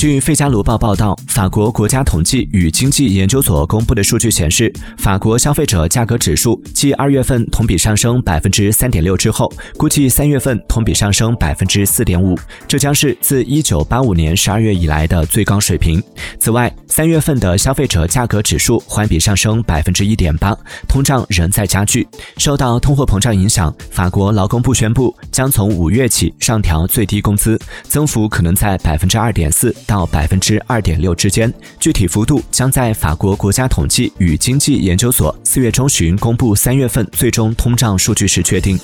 据《费加罗报》报道，法国国家统计与经济研究所公布的数据显示，法国消费者价格指数继二月份同比上升百分之三点六之后，估计三月份同比上升百分之四点五，这将是自一九八五年十二月以来的最高水平。此外，三月份的消费者价格指数环比上升百分之一点八，通胀仍在加剧。受到通货膨胀影响，法国劳工部宣布将从五月起上调最低工资，增幅可能在百分之二点四到百分之二点六之间，具体幅度将在法国国家统计与经济研究所四月中旬公布三月份最终通胀数据时确定。